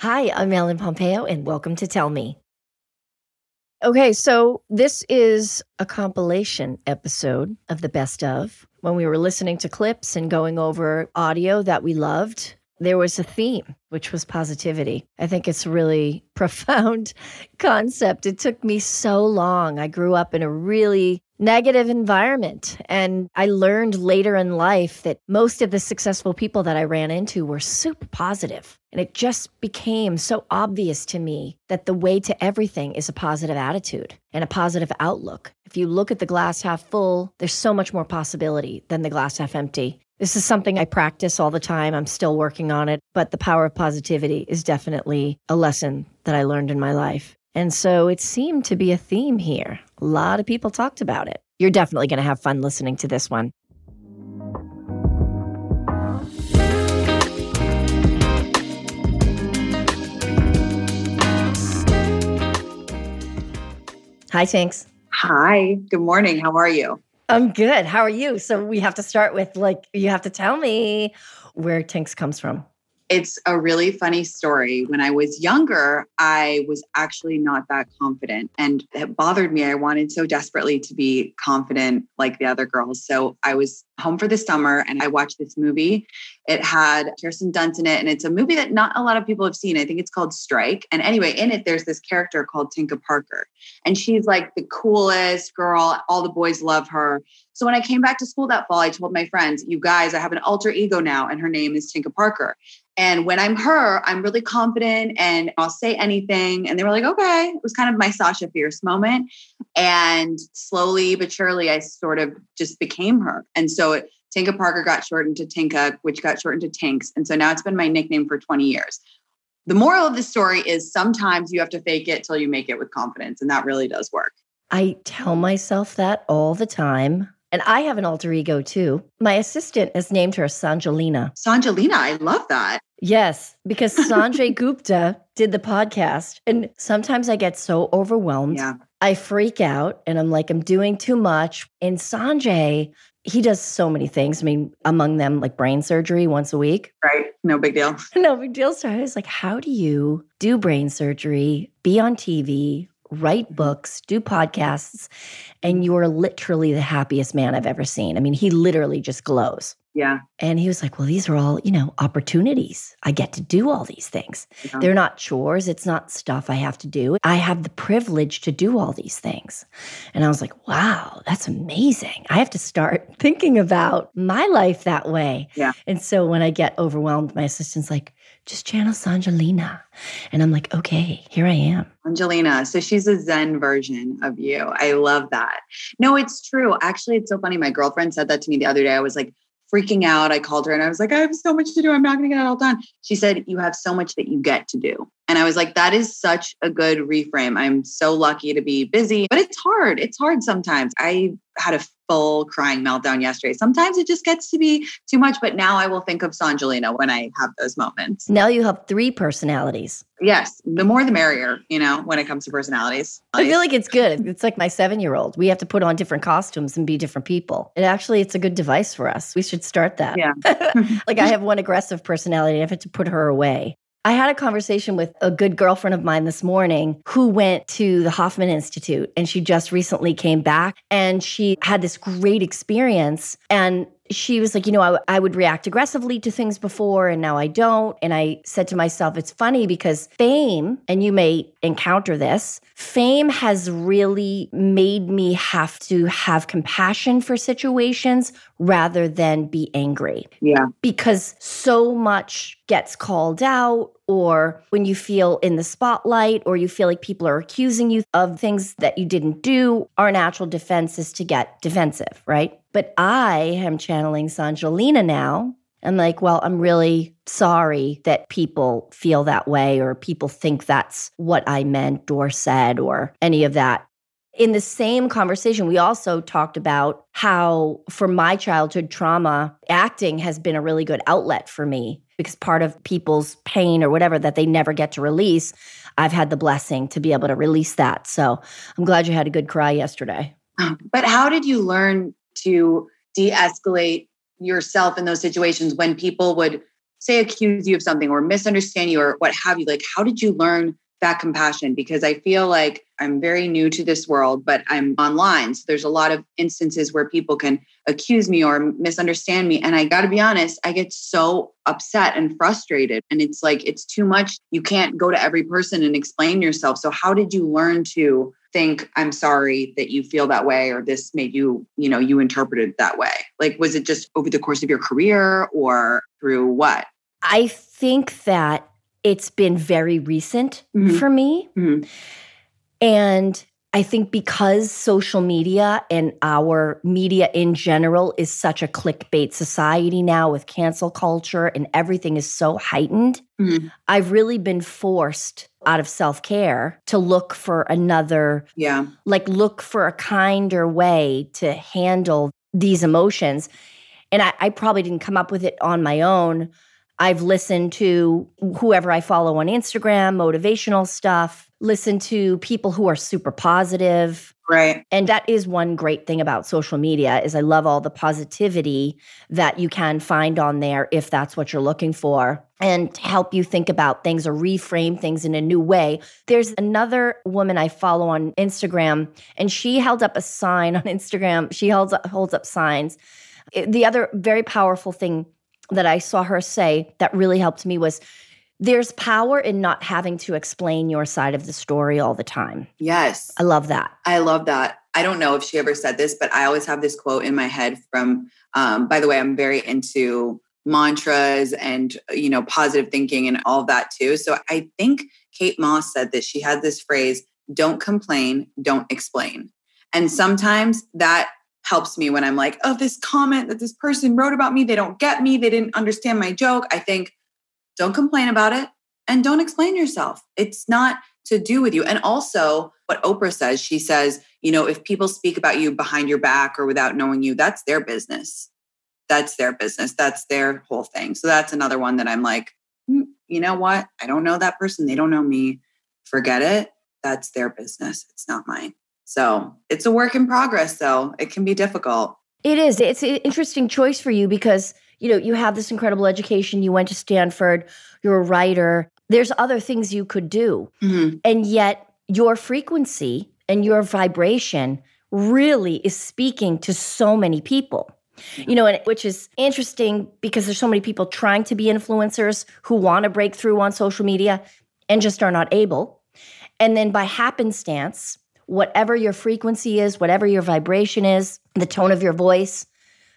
Hi, I'm Ellen Pompeo, and welcome to Tell Me. Okay, so this is a compilation episode of the best of. When we were listening to clips and going over audio that we loved, there was a theme, which was positivity. I think it's a really profound concept. It took me so long. I grew up in a really negative environment. And I learned later in life that most of the successful people that I ran into were super positive. And it just became so obvious to me that the way to everything is a positive attitude and a positive outlook. If you look at the glass half full, there's so much more possibility than the glass half empty. This is something I practice all the time. I'm still working on it, but the power of positivity is definitely a lesson that I learned in my life. And so it seemed to be a theme here. A lot of people talked about it. You're definitely going to have fun listening to this one. Hi, Tinks. Hi, good morning. How are you? I'm good. How are you? So we have to start with like, you have to tell me where Tinks comes from. It's a really funny story. When I was younger, I was actually not that confident and it bothered me. I wanted so desperately to be confident like the other girls. So I was home for the summer and I watched this movie. It had Kirsten Dunst in it, and it's a movie that not a lot of people have seen. I think it's called Strike. And anyway, in it, there's this character called Tinka Parker, and she's like the coolest girl. All the boys love her. So when I came back to school that fall, I told my friends, You guys, I have an alter ego now, and her name is Tinka Parker. And when I'm her, I'm really confident and I'll say anything. And they were like, okay. It was kind of my Sasha Fierce moment. And slowly but surely, I sort of just became her. And so it, Tinka Parker got shortened to Tinka, which got shortened to Tinks. And so now it's been my nickname for 20 years. The moral of the story is sometimes you have to fake it till you make it with confidence. And that really does work. I tell myself that all the time. And I have an alter ego too. My assistant has named her Sanjalina. Sanjalina, I love that. Yes, because Sanjay Gupta did the podcast. And sometimes I get so overwhelmed. Yeah. I freak out and I'm like, I'm doing too much. And Sanjay, he does so many things. I mean, among them, like brain surgery once a week. Right. No big deal. no big deal. So I was like, how do you do brain surgery, be on TV, write books, do podcasts, and you're literally the happiest man I've ever seen. I mean, he literally just glows. Yeah. And he was like, Well, these are all, you know, opportunities. I get to do all these things. Yeah. They're not chores. It's not stuff I have to do. I have the privilege to do all these things. And I was like, Wow, that's amazing. I have to start thinking about my life that way. Yeah. And so when I get overwhelmed, my assistant's like, just channel Sanjalina. And I'm like, okay, here I am. Angelina. So she's a Zen version of you. I love that. No, it's true. Actually, it's so funny. My girlfriend said that to me the other day. I was like, freaking out. I called her and I was like, I have so much to do. I'm not going to get it all done. She said, You have so much that you get to do. And I was like, That is such a good reframe. I'm so lucky to be busy, but it's hard. It's hard sometimes. I had a full crying meltdown yesterday. Sometimes it just gets to be too much, but now I will think of Sanjalina when I have those moments. Now you have three personalities. Yes, the more the merrier, you know, when it comes to personalities. I feel like it's good. It's like my 7-year-old. We have to put on different costumes and be different people. And actually it's a good device for us. We should start that. Yeah. like I have one aggressive personality. I have to put her away. I had a conversation with a good girlfriend of mine this morning who went to the Hoffman Institute and she just recently came back and she had this great experience. And she was like, you know, I, I, would react aggressively to things before and now I don't. And I said to myself, it's funny because fame, and you may encounter this, fame has really made me have to have compassion for situations rather than be angry. Yeah. Because so much gets called out or when you feel in the spotlight or you feel like people are accusing you of things that you didn't do, our natural defense is to get defensive, right? But I am channeling Sanjalina now. I'm like, well, I'm really sorry that people feel that way or people think that's what I meant or said or any of that. In the same conversation, we also talked about how, for my childhood trauma, acting has been a really good outlet for me because part of people's pain or whatever that they never get to release, I've had the blessing to be able to release that. So I'm glad you had a good cry yesterday. But how did you learn to de escalate yourself in those situations when people would say accuse you of something or misunderstand you or what have you, like how did you learn that compassion? Because I feel like I'm very new to this world, but I'm online. So there's a lot of instances where people can accuse me or misunderstand me. And I got to be honest, I get so upset and frustrated. And it's like, it's too much. You can't go to every person and explain yourself. So, how did you learn to think, I'm sorry that you feel that way, or this made you, you know, you interpreted that way? Like, was it just over the course of your career or through what? I think that it's been very recent mm-hmm. for me. Mm-hmm. And I think because social media and our media in general is such a clickbait society now with cancel culture and everything is so heightened, mm-hmm. I've really been forced out of self care to look for another, yeah, like look for a kinder way to handle these emotions. And I, I probably didn't come up with it on my own. I've listened to whoever I follow on Instagram, motivational stuff, listen to people who are super positive. Right. And that is one great thing about social media is I love all the positivity that you can find on there if that's what you're looking for and help you think about things or reframe things in a new way. There's another woman I follow on Instagram and she held up a sign on Instagram. She holds up, holds up signs. The other very powerful thing that I saw her say that really helped me was there's power in not having to explain your side of the story all the time. Yes. I love that. I love that. I don't know if she ever said this, but I always have this quote in my head from, um, by the way, I'm very into mantras and, you know, positive thinking and all that too. So I think Kate Moss said that she had this phrase, don't complain, don't explain. And sometimes that helps me when I'm like, oh, this comment that this person wrote about me, they don't get me, they didn't understand my joke. I think, don't complain about it and don't explain yourself. It's not to do with you. And also, what Oprah says, she says, you know, if people speak about you behind your back or without knowing you, that's their business. That's their business. That's their whole thing. So that's another one that I'm like, hmm, you know what? I don't know that person. They don't know me. Forget it. That's their business. It's not mine. So it's a work in progress, though. It can be difficult. It is. It's an interesting choice for you because, you know, you have this incredible education. You went to Stanford, you're a writer. There's other things you could do. Mm-hmm. And yet, your frequency and your vibration really is speaking to so many people. You know, and which is interesting because there's so many people trying to be influencers who want to break through on social media and just are not able. And then by happenstance, whatever your frequency is, whatever your vibration is, the tone of your voice,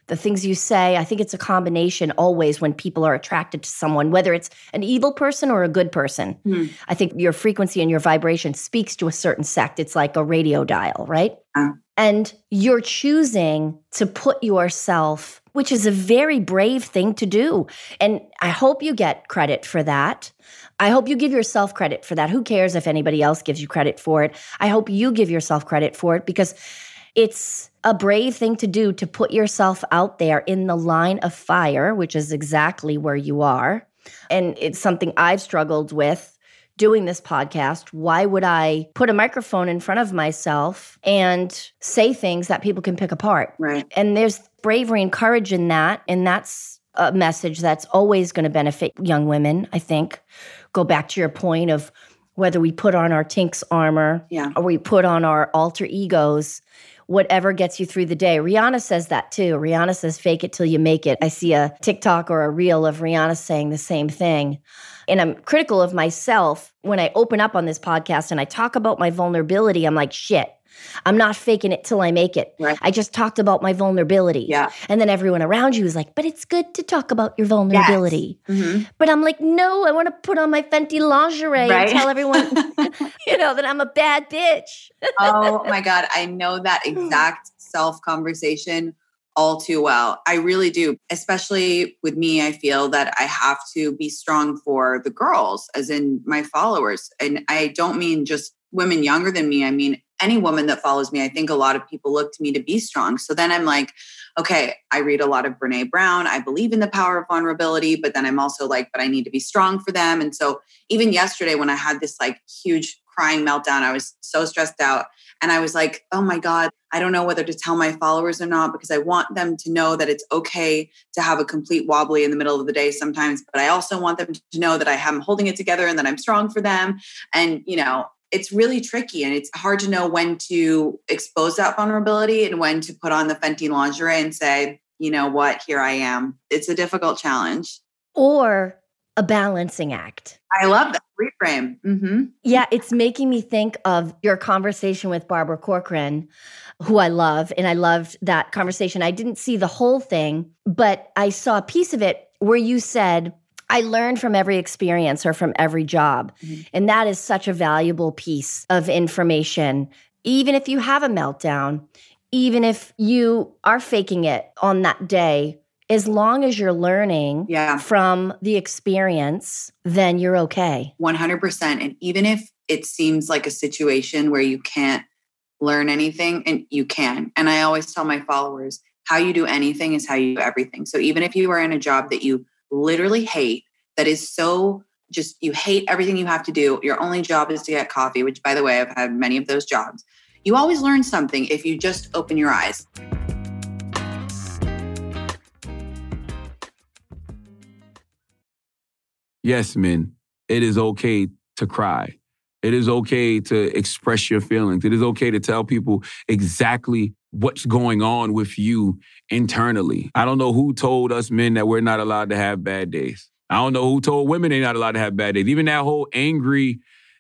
the things you say. I think it's a combination always when people are attracted to someone, whether it's an evil person or a good person. Mm. I think your frequency and your vibration speaks to a certain sect. It's like a radio dial, right? And you're choosing to put yourself, which is a very brave thing to do. And I hope you get credit for that. I hope you give yourself credit for that. Who cares if anybody else gives you credit for it? I hope you give yourself credit for it because it's a brave thing to do to put yourself out there in the line of fire, which is exactly where you are. And it's something I've struggled with doing this podcast. Why would I put a microphone in front of myself and say things that people can pick apart? Right. And there's bravery and courage in that. And that's a message that's always going to benefit young women, I think go back to your point of whether we put on our Tinx armor yeah. or we put on our alter egos, whatever gets you through the day. Rihanna says that too. Rihanna says, fake it till you make it. I see a TikTok or a reel of Rihanna saying the same thing. And I'm critical of myself when I open up on this podcast and I talk about my vulnerability. I'm like, shit, I'm not faking it till I make it. Right. I just talked about my vulnerability. Yeah. And then everyone around you is like, but it's good to talk about your vulnerability. Yes. Mm-hmm. But I'm like, no, I want to put on my Fenty lingerie right. and tell everyone, you know, that I'm a bad bitch. oh my God. I know that exact self conversation all too well. I really do. Especially with me, I feel that I have to be strong for the girls, as in my followers. And I don't mean just women younger than me. I mean, any woman that follows me, I think a lot of people look to me to be strong. So then I'm like, okay, I read a lot of Brene Brown. I believe in the power of vulnerability, but then I'm also like, but I need to be strong for them. And so even yesterday, when I had this like huge crying meltdown. I was so stressed out. And I was like, oh my God, I don't know whether to tell my followers or not because I want them to know that it's okay to have a complete wobbly in the middle of the day sometimes. But I also want them to know that I am holding it together and that I'm strong for them. And, you know, it's really tricky and it's hard to know when to expose that vulnerability and when to put on the Fenty lingerie and say, you know what, here I am. It's a difficult challenge. Or a balancing act. I love that reframe. Mm-hmm. Yeah, it's making me think of your conversation with Barbara Corcoran, who I love. And I loved that conversation. I didn't see the whole thing, but I saw a piece of it where you said, I learned from every experience or from every job. Mm-hmm. And that is such a valuable piece of information. Even if you have a meltdown, even if you are faking it on that day, as long as you're learning yeah. from the experience, then you're okay. 100%. And even if it seems like a situation where you can't learn anything, and you can. And I always tell my followers, how you do anything is how you do everything. So even if you are in a job that you literally hate, that is so just you hate everything you have to do, your only job is to get coffee, which by the way, I've had many of those jobs. You always learn something if you just open your eyes. Yes, men, it is okay to cry. It is okay to express your feelings. It is okay to tell people exactly what's going on with you internally. I don't know who told us men that we're not allowed to have bad days. I don't know who told women they're not allowed to have bad days. Even that whole angry,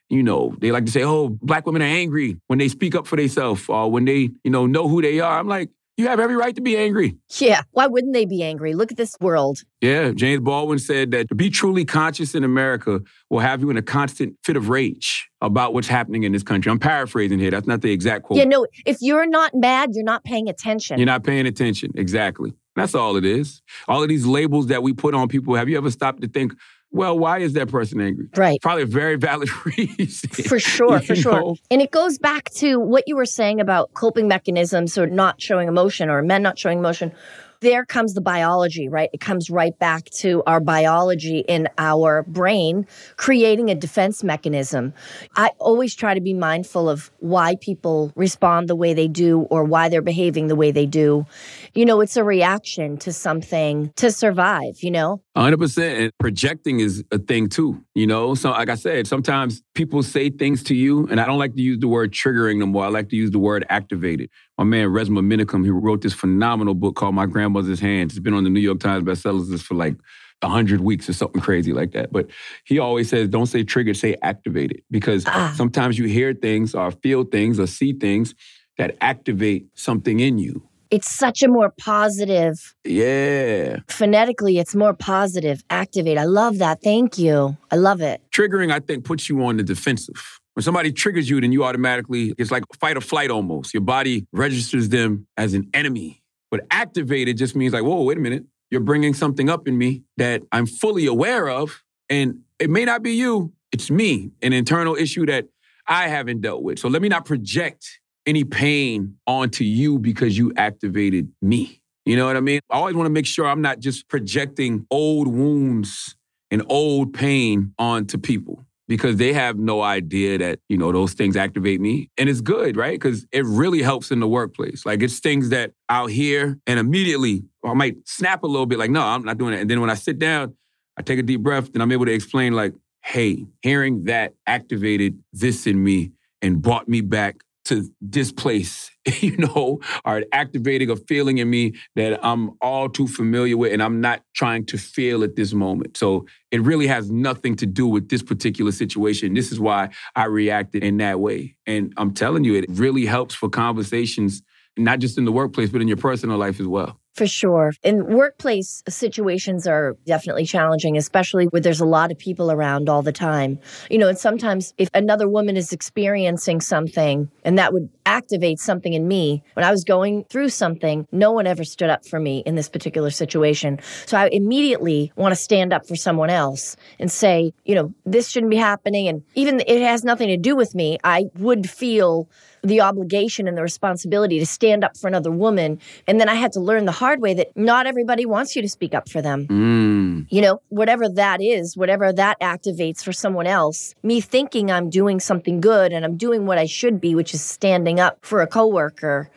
you know, they like to say, oh, black women are angry when they speak up for themselves or when they, you know, know who they are. I'm like, you have every right to be angry. Yeah. Why wouldn't they be angry? Look at this world. Yeah. James Baldwin said that to be truly conscious in America will have you in a constant fit of rage about what's happening in this country. I'm paraphrasing here. That's not the exact quote. Yeah, no, if you're not mad, you're not paying attention. You're not paying attention. Exactly. That's all it is. All of these labels that we put on people, have you ever stopped to think, well, why is that person angry? Right. Probably a very valid reason. For sure, for sure. And it goes back to what you were saying about coping mechanisms or not showing emotion or men not showing emotion there comes the biology, right? It comes right back to our biology in our brain creating a defense mechanism. I always try to be mindful of why people respond the way they do or why they're behaving the way they do. You know, it's a reaction to something to survive, you know? 100%. And projecting is a thing too, you know? So, like I said, sometimes people say things to you, and I don't like to use the word triggering no more. I like to use the word activated my man Resmaa Menakem, he wrote this phenomenal book called My Grandmother's Hands. It's been on the New York Times bestsellers list for like 100 weeks or something crazy like that. But he always says, don't say triggered, say activated. Because ah. sometimes you hear things or feel things or see things that activate something in you. It's such a more positive. Yeah. Phonetically, it's more positive. Activate. I love that. Thank you. I love it. Triggering, I think, puts you on the defensive. When somebody triggers you, then you automatically, it's like fight or flight almost. Your body registers them as an enemy. But activated just means like, whoa, wait a minute. You're bringing something up in me that I'm fully aware of. And it may not be you, it's me, an internal issue that I haven't dealt with. So let me not project any pain onto you because you activated me. You know what I mean? I always want to make sure I'm not just projecting old wounds and old pain onto people because they have no idea that, you know, those things activate me. And it's good, right? Because it really helps in the workplace. Like it's things that I'll hear and immediately I might snap a little bit like, no, I'm not doing it. And then when I sit down, I take a deep breath and I'm able to explain like, hey, hearing that activated this in me and brought me back to displace, you know, are activating a feeling in me that I'm all too familiar with and I'm not trying to feel at this moment. So it really has nothing to do with this particular situation. This is why I reacted in that way. And I'm telling you, it really helps for conversations, not just in the workplace, but in your personal life as well. For sure. And workplace situations are definitely challenging, especially where there's a lot of people around all the time. You know, and sometimes if another woman is experiencing something and that would activate something in me, when I was going through something, no one ever stood up for me in this particular situation. So I immediately want to stand up for someone else and say, you know, this shouldn't be happening. And even it has nothing to do with me, I would feel the obligation and the responsibility to stand up for another woman. And then I had to learn the hard way that not everybody wants you to speak up for them. Mm. You know, whatever that is, whatever that activates for someone else, me thinking I'm doing something good and I'm doing what I should be, which is standing up for a coworker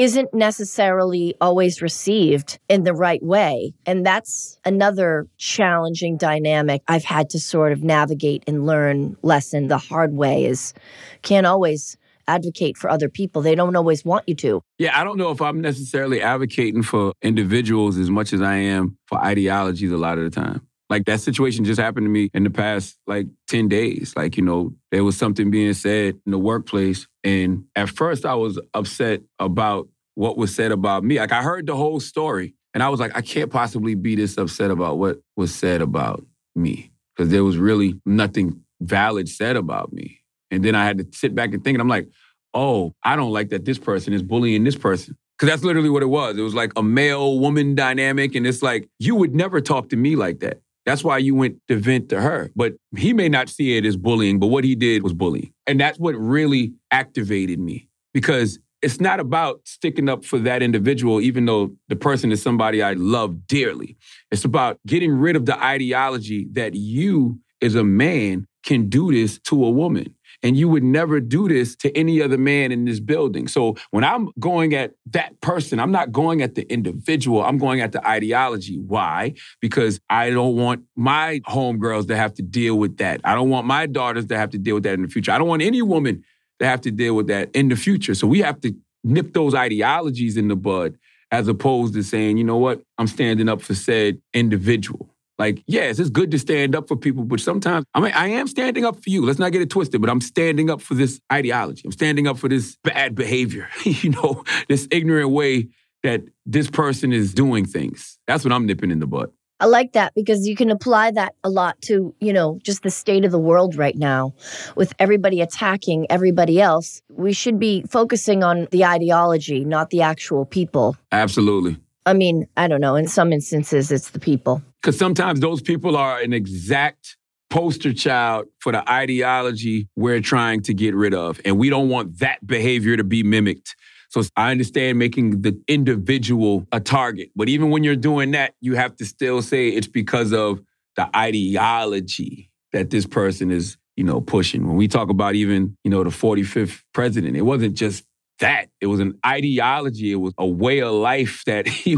isn't necessarily always received in the right way. And that's another challenging dynamic I've had to sort of navigate and learn lesson the hard way is can't always advocate for other people. They don't always want you to. Yeah, I don't know if I'm necessarily advocating for individuals as much as I am for ideologies a lot of the time. Like that situation just happened to me in the past like 10 days. Like, you know, there was something being said in the workplace. And at first I was upset about what was said about me. Like I heard the whole story and I was like, I can't possibly be this upset about what was said about me. Because there was really nothing valid said about me. And then I had to sit back and think, and I'm like, oh, I don't like that this person is bullying this person. Cause that's literally what it was. It was like a male woman dynamic. And it's like, you would never talk to me like that. That's why you went to vent to her. But he may not see it as bullying, but what he did was bullying. And that's what really activated me because it's not about sticking up for that individual, even though the person is somebody I love dearly. It's about getting rid of the ideology that you, as a man, can do this to a woman. And you would never do this to any other man in this building. So when I'm going at that person, I'm not going at the individual, I'm going at the ideology. Why? Because I don't want my homegirls to have to deal with that. I don't want my daughters to have to deal with that in the future. I don't want any woman to have to deal with that in the future. So we have to nip those ideologies in the bud as opposed to saying, you know what, I'm standing up for said individual. Like, yes, it's good to stand up for people, but sometimes I mean I am standing up for you. Let's not get it twisted, but I'm standing up for this ideology. I'm standing up for this bad behavior, you know, this ignorant way that this person is doing things. That's what I'm nipping in the butt. I like that because you can apply that a lot to, you know, just the state of the world right now with everybody attacking everybody else. We should be focusing on the ideology, not the actual people. Absolutely. I mean, I don't know. In some instances, it's the people. Because sometimes those people are an exact poster child for the ideology we're trying to get rid of. And we don't want that behavior to be mimicked. So I understand making the individual a target. But even when you're doing that, you have to still say it's because of the ideology that this person is, you know, pushing. When we talk about even, you know, the 45th president, it wasn't just that. It was an ideology. It was a way of life that he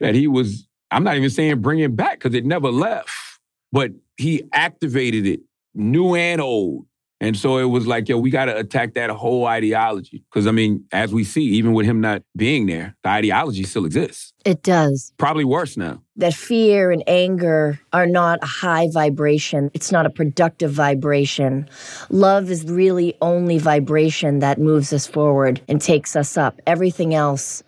that he was. I'm not even saying bring it back because it never left, but he activated it, new and old. And so it was like, yo, we got to attack that whole ideology. Because, I mean, as we see, even with him not being there, the ideology still exists. It does. Probably worse now. That fear and anger are not a high vibration. It's not a productive vibration. Love is really only vibration that moves us forward and takes us up. Everything else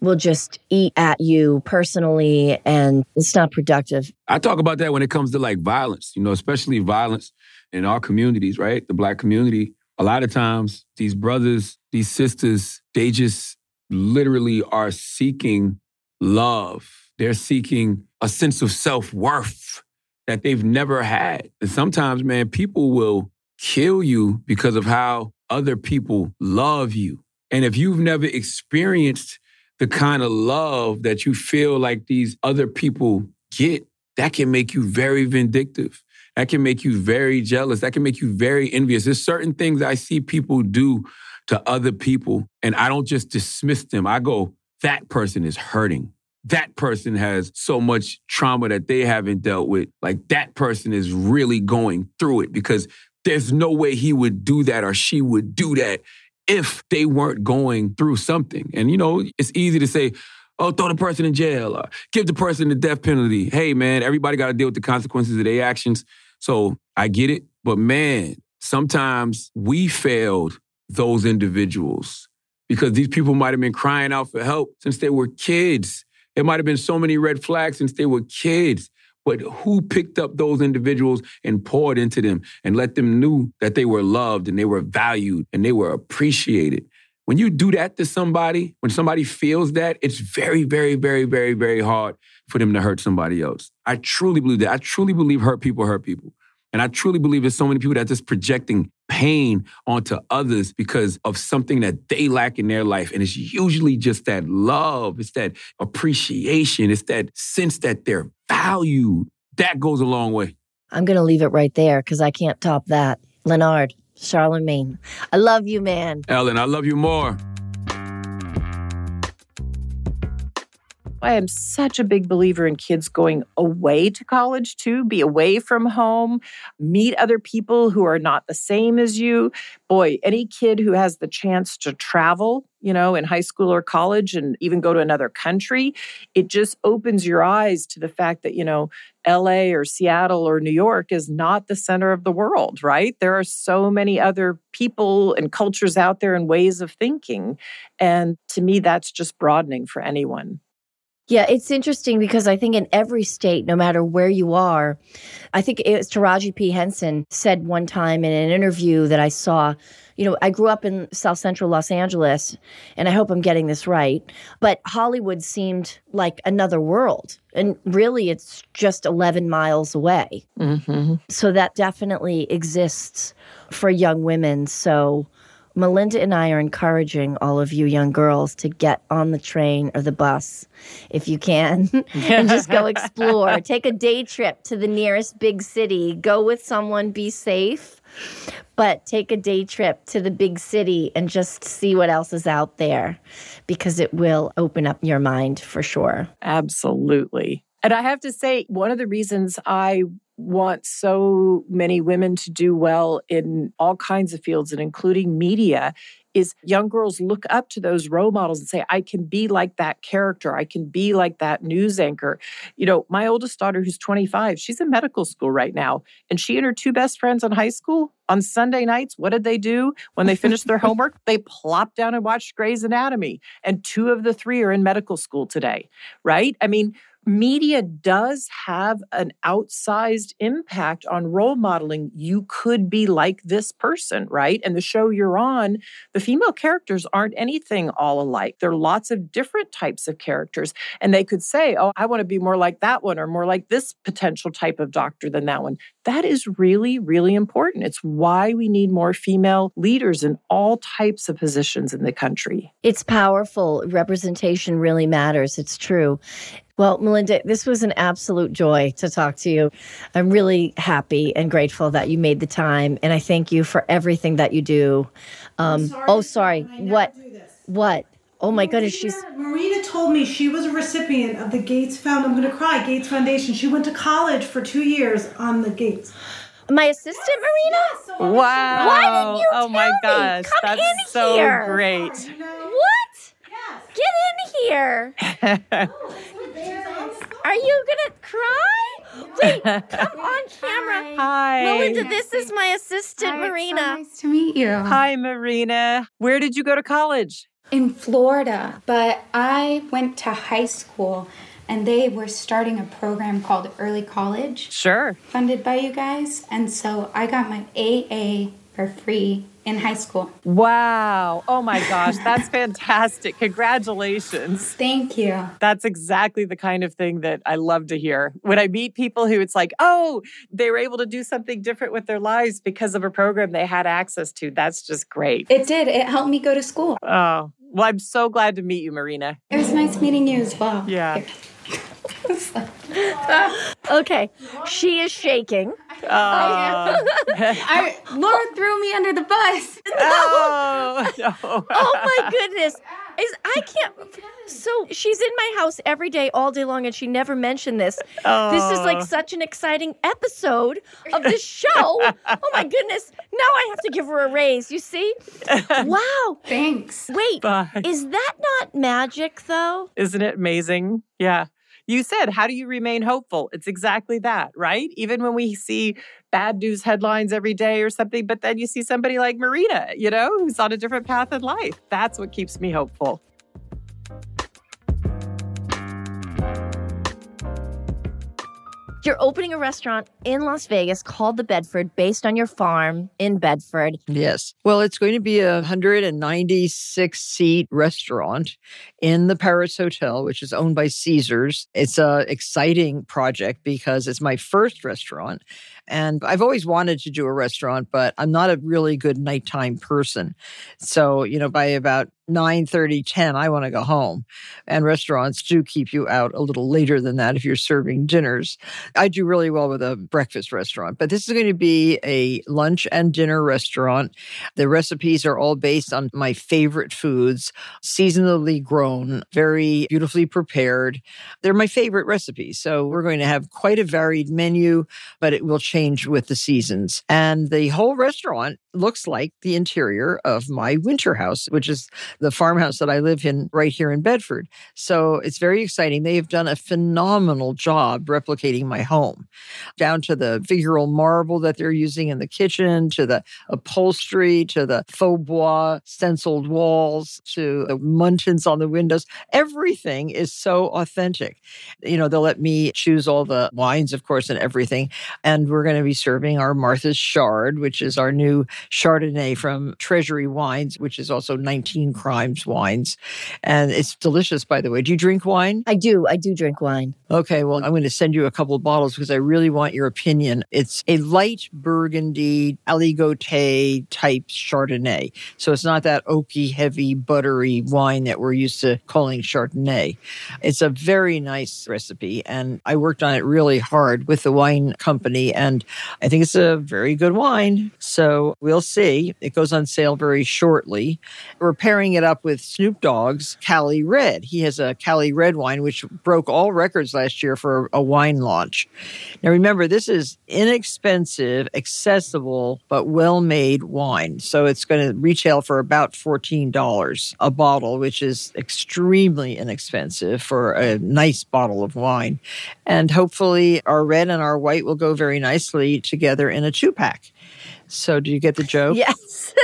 will just eat at you personally, and it's not productive. I talk about that when it comes to like violence, you know, especially violence in our communities, right? The black community. A lot of times, these brothers, these sisters, they just literally are seeking love. They're seeking a sense of self worth that they've never had. And sometimes, man, people will kill you because of how other people love you. And if you've never experienced the kind of love that you feel like these other people get, that can make you very vindictive. That can make you very jealous. That can make you very envious. There's certain things I see people do to other people, and I don't just dismiss them. I go, that person is hurting. That person has so much trauma that they haven't dealt with. Like that person is really going through it because there's no way he would do that or she would do that if they weren't going through something. And you know, it's easy to say, oh, throw the person in jail or give the person the death penalty. Hey, man, everybody got to deal with the consequences of their actions. So I get it. But man, sometimes we failed those individuals because these people might have been crying out for help since they were kids. There might have been so many red flags since they were kids. But who picked up those individuals and poured into them and let them know that they were loved and they were valued and they were appreciated? When you do that to somebody, when somebody feels that, it's very, very, very, very, very hard for them to hurt somebody else. I truly believe that. I truly believe hurt people hurt people. And I truly believe there's so many people that are just projecting pain onto others because of something that they lack in their life. And it's usually just that love, it's that appreciation, it's that sense that they're valued. That goes a long way. I'm going to leave it right there because I can't top that. Lenard, Charlamagne, I love you, man. Ellen, I love you more. I am such a big believer in kids going away to college too, be away from home, meet other people who are not the same as you. Boy, any kid who has the chance to travel, you know, in high school or college and even go to another country, it just opens your eyes to the fact that, you know, LA or Seattle or New York is not the center of the world, right? There are so many other people and cultures out there and ways of thinking. And to me, that's just broadening for anyone. Yeah, it's interesting because I think in every state, no matter where you are, I think it was Taraji P. Henson said one time in an interview that I saw, you know, I grew up in South Central Los Angeles, and I hope I'm getting this right, but Hollywood seemed like another world. And really, it's just 11 miles away. Mm-hmm. So that definitely exists for young women. So Melinda and I are encouraging all of you young girls to get on the train or the bus if you can and just go explore. Take a day trip to the nearest big city. Go with someone, be safe, but take a day trip to the big city and just see what else is out there because it will open up your mind for sure. Absolutely. And I have to say, one of the reasons I want so many women to do well in all kinds of fields and including media is young girls look up to those role models and say i can be like that character. I can be like that news anchor. You know my oldest daughter who's 25 she's in medical school right now and she and her two best friends in high school on sunday nights what did they do? When they finished their homework they plopped down and watched grey's anatomy and two of the three are in medical school today right? I mean media does have an outsized impact on role modeling. You could be like this person, right? And the show you're on, the female characters aren't anything all alike. There are lots of different types of characters. And they could say, oh, I want to be more like that one or more like this potential type of doctor than that one. That is really, really important. It's why we need more female leaders in all types of positions in the country. It's powerful. Representation really matters. It's true. Well, Melinda, this was an absolute joy to talk to you. I'm really happy and grateful that you made the time, and I thank you for everything that you do. Um, sorry, oh, sorry. What? What? Oh my Marina, goodness, she's Marina told me she was a recipient of the Gates Found. I'm going to cry. Gates Foundation. She went to college for two years on the Gates. My assistant, Marina. Yes, wow! Why didn't you Oh my gosh, Come that's so here. great. What? Yes. Get in here. Are you gonna cry? Wait, come on camera. Hi. Melinda, this is my assistant, Hi, Marina. So nice to meet you. Hi, Marina. Where did you go to college? In Florida, but I went to high school and they were starting a program called Early College. Sure. Funded by you guys. And so I got my AA for free in high school. Wow. Oh my gosh, that's fantastic. Congratulations. Thank you. That's exactly the kind of thing that I love to hear. When I meet people who it's like, oh, they were able to do something different with their lives because of a program they had access to. That's just great. It did. It helped me go to school. Oh, well, I'm so glad to meet you, Marina. It was nice meeting you as well. Yeah. okay, she is shaking. Uh, I, Laura threw me under the bus. oh, no. oh my goodness. Is I can't so she's in my house every day all day long and she never mentioned this. Oh. This is like such an exciting episode of the show. oh my goodness. Now I have to give her a raise, you see? Wow. Thanks. Wait, Bye. is that not magic though? Isn't it amazing? Yeah. You said, how do you remain hopeful? It's exactly that, right? Even when we see bad news headlines every day or something, but then you see somebody like Marina, you know, who's on a different path in life. That's what keeps me hopeful. You're opening a restaurant in Las Vegas called The Bedford based on your farm in Bedford. Yes. Well, it's going to be a 196 seat restaurant in the Paris Hotel, which is owned by Caesars. It's a exciting project because it's my first restaurant And I've always wanted to do a restaurant, but I'm not a really good nighttime person. So, you know, by about 9 30 10 i want to go home and restaurants do keep you out a little later than that if you're serving dinners. I do really well with a breakfast restaurant but this is going to be a lunch and dinner restaurant. The recipes are all based on my favorite foods seasonally grown very beautifully prepared. They're my favorite recipes so we're going to have quite a varied menu but it will change with the seasons and the whole restaurant looks like the interior of my winter house which is the farmhouse that I live in right here in Bedford. So it's very exciting. They have done a phenomenal job replicating my home, down to the figural marble that they're using in the kitchen, to the upholstery, to the faux bois stenciled walls, to the muntins on the windows. Everything is so authentic. You know, they'll let me choose all the wines, of course, and everything. And we're going to be serving our Martha's Chard, which is our new Chardonnay from Treasury Wines, which is also 19 Crimes wines. And it's delicious, by the way. Do you drink wine? I do. I do drink wine. Okay, well, I'm going to send you a couple of bottles because I really want your opinion. It's a light burgundy, aligoté type Chardonnay. So it's not that oaky, heavy, buttery wine that we're used to calling Chardonnay. It's a very nice recipe. And I worked on it really hard with the wine company. And I think it's a very good wine. So we'll see. It goes on sale very shortly. We're pairing it up with Snoop Dogg's Cali Red. He has a Cali Red wine, which broke all records last year for a wine launch. Now, remember, this is inexpensive, accessible, but well made wine. So it's going to retail for about $14 a bottle, which is extremely inexpensive for a nice bottle of wine. And hopefully, our red and our white will go very nicely together in a two pack. So, do you get the joke? Yes.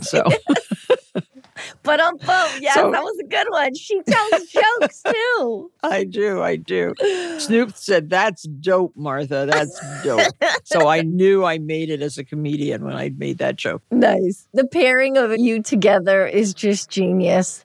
so, but on both, yes, So- that was a good one. She tells jokes too. I do, I do. Snoop said, That's dope, Martha. That's dope. so, I knew I made it as a comedian when I made that joke. Nice. The pairing of you together is just genius.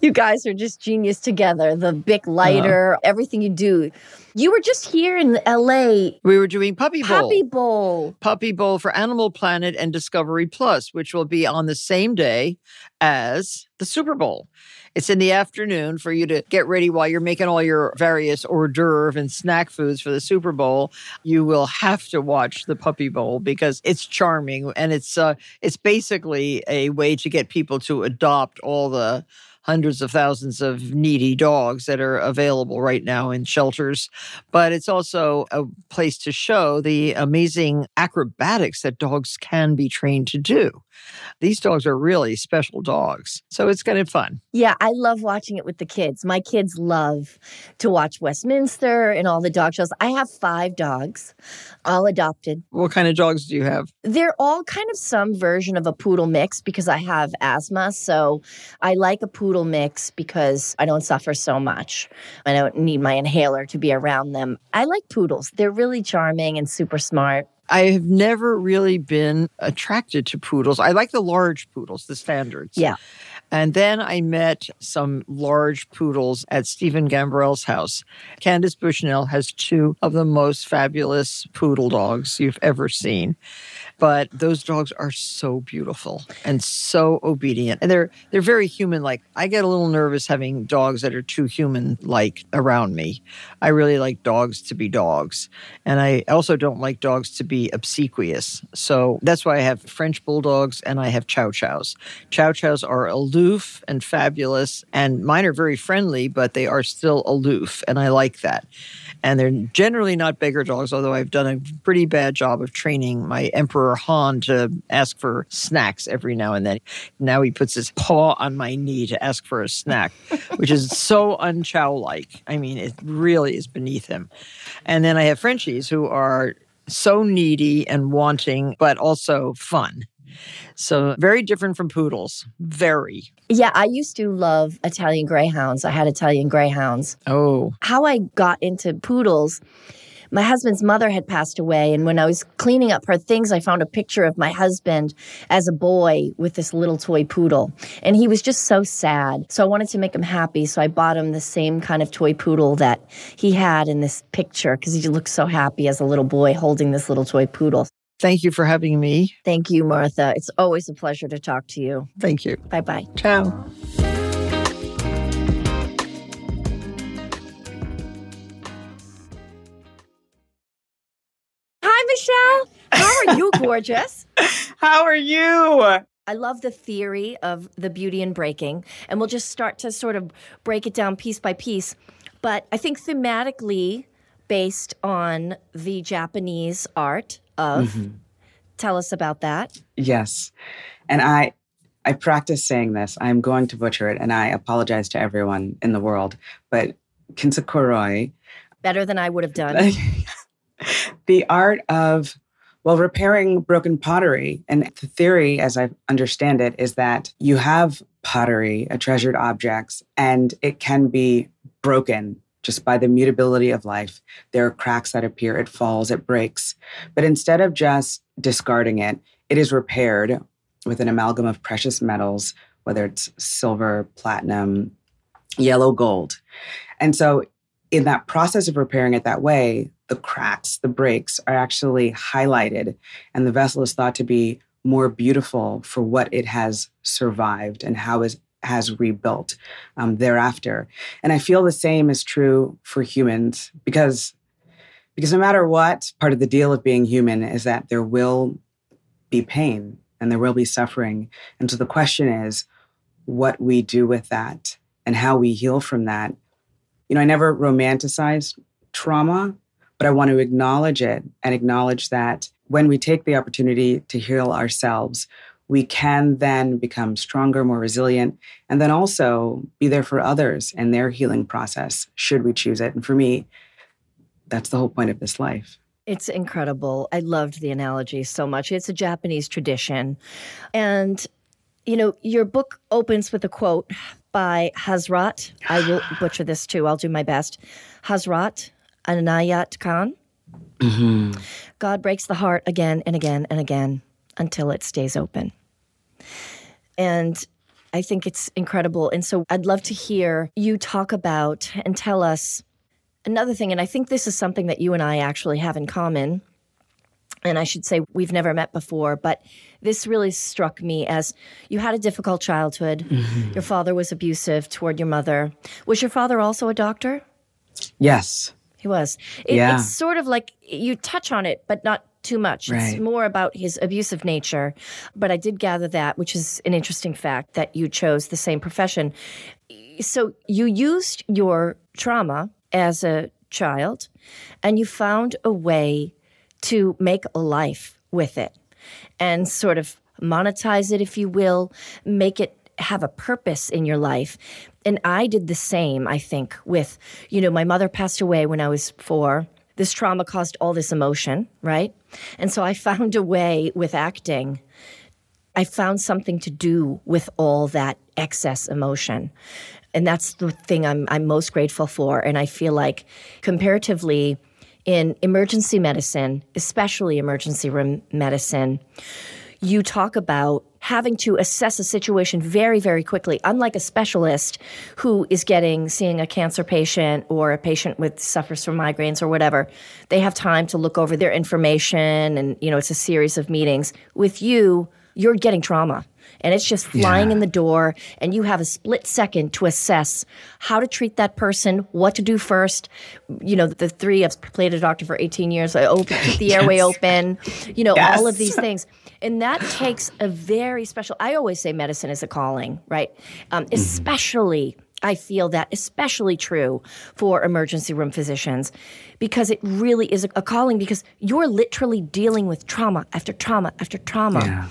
You guys are just genius together. The big uh-huh. lighter, everything you do. You were just here in LA, We were doing Puppy Bowl. Puppy Bowl. Puppy Bowl for Animal Planet and Discovery Plus, which will be on the same day as the Super Bowl. It's in the afternoon for you to get ready while you're making all your various hors d'oeuvre and snack foods for the Super Bowl. You will have to watch the Puppy Bowl because it's charming and it's uh, it's basically a way to get people to adopt all the hundreds of thousands of needy dogs that are available right now in shelters. But it's also a place to show the amazing acrobatics that dogs can be trained to do. These dogs are really special dogs. So it's kind of fun. Yeah, I love watching it with the kids. My kids love to watch Westminster and all the dog shows. I have five dogs, all adopted. What kind of dogs do you have? They're all kind of some version of a poodle mix because I have asthma. So I like a poodle mix because I don't suffer so much. I don't need my inhaler to be around them. I like poodles. They're really charming and super smart. I have never really been attracted to poodles. I like the large poodles, the standards. Yeah. And then I met some large poodles at Stephen Gambrel's house. Candace Bushnell has two of the most fabulous poodle dogs you've ever seen. But those dogs are so beautiful and so obedient. And they're they're very human like. I get a little nervous having dogs that are too human like around me. I really like dogs to be dogs. And I also don't like dogs to be obsequious. So that's why I have French bulldogs and I have chow chows. Chow chows are aloof and fabulous, and mine are very friendly, but they are still aloof. And I like that. And they're generally not bigger dogs, although I've done a pretty bad job of training my Emperor Han to ask for snacks every now and then. Now he puts his paw on my knee to ask for a snack, which is so unchow like. I mean, it really is beneath him. And then I have Frenchies who are so needy and wanting, but also fun. So very different from poodles. Very. Yeah, I used to love Italian greyhounds. I had Italian greyhounds. Oh, How I got into poodles, my husband's mother had passed away. And when I was cleaning up her things, I found a picture of my husband as a boy with this little toy poodle. And he was just so sad. So I wanted to make him happy. So I bought him the same kind of toy poodle that he had in this picture because he looked so happy as a little boy holding this little toy poodle. Thank you for having me. Thank you, Martha. It's always a pleasure to talk to you. Thank you. Bye bye. Ciao. Hi, Michelle. How are you, gorgeous? How are you? I love the theory of the beauty in breaking, and we'll just start to sort of break it down piece by piece. But I think thematically, based on the Japanese art of, Mm-hmm. tell us about that. Yes. And I I practice saying this. I'm going to butcher it and I apologize to everyone in the world, but kinsakuroi, Better than I would have done. the art of well repairing broken pottery and the theory as I understand it is that you have pottery, a treasured objects and it can be broken just by the mutability of life. There are cracks that appear, it falls, it breaks. But instead of just discarding it, it is repaired with an amalgam of precious metals, whether it's silver, platinum, yellow gold. And so, in that process of repairing it that way, the cracks, the breaks are actually highlighted, and the vessel is thought to be more beautiful for what it has survived and how it has rebuilt um, thereafter. And I feel the same is true for humans because because no matter what, part of the deal of being human is that there will be pain and there will be suffering. And so the question is what we do with that and how we heal from that. You know, I never romanticize trauma, but I want to acknowledge it and acknowledge that when we take the opportunity to heal ourselves, we can then become stronger, more resilient, and then also be there for others in their healing process, should we choose it. And for me, that's the whole point of this life. It's incredible. I loved the analogy so much. It's a Japanese tradition. And, you know, your book opens with a quote by Hazrat. I will butcher this too. I'll do my best. Hazrat Inayat Khan. Mm-hmm. God breaks the heart again and again and again until it stays open. And I think it's incredible. And so I'd love to hear you talk about and tell us another thing. And I think this is something that you and I actually have in common. And I should say we've never met before, but this really struck me as you had a difficult childhood. Mm-hmm. Your father was abusive toward your mother. Was your father also a doctor? Yes. He was. It, Yeah. It's sort of like you touch on it, but not too much. It's more about his abusive nature. But I did gather that, which is an interesting fact, that you chose the same profession. So you used your trauma as a child and you found a way to make a life with it and sort of monetize it, if you will, make it have a purpose in your life. And I did the same, I think, with, you know, my mother passed away when I was four. This trauma caused all this emotion, right? And so I found a way with acting. I found something to do with all that excess emotion. And that's the thing I'm, I'm most grateful for. And I feel like comparatively, in emergency medicine, especially emergency room medicine, you talk about having to assess a situation very, very quickly. Unlike a specialist who is getting, seeing a cancer patient or a patient with suffers from migraines or whatever, they have time to look over their information and, you know, it's a series of meetings. With you, you're getting trauma and it's just flying Yeah. in the door and you have a split second to assess how to treat that person what to do first you know the three i've played a doctor for 18 years i open keep the airway open you know all of these things and that takes a very special i always say medicine is a calling right um, especially I feel that especially true for emergency room physicians because it really is a, a calling because you're literally dealing with trauma after trauma after trauma. Yeah.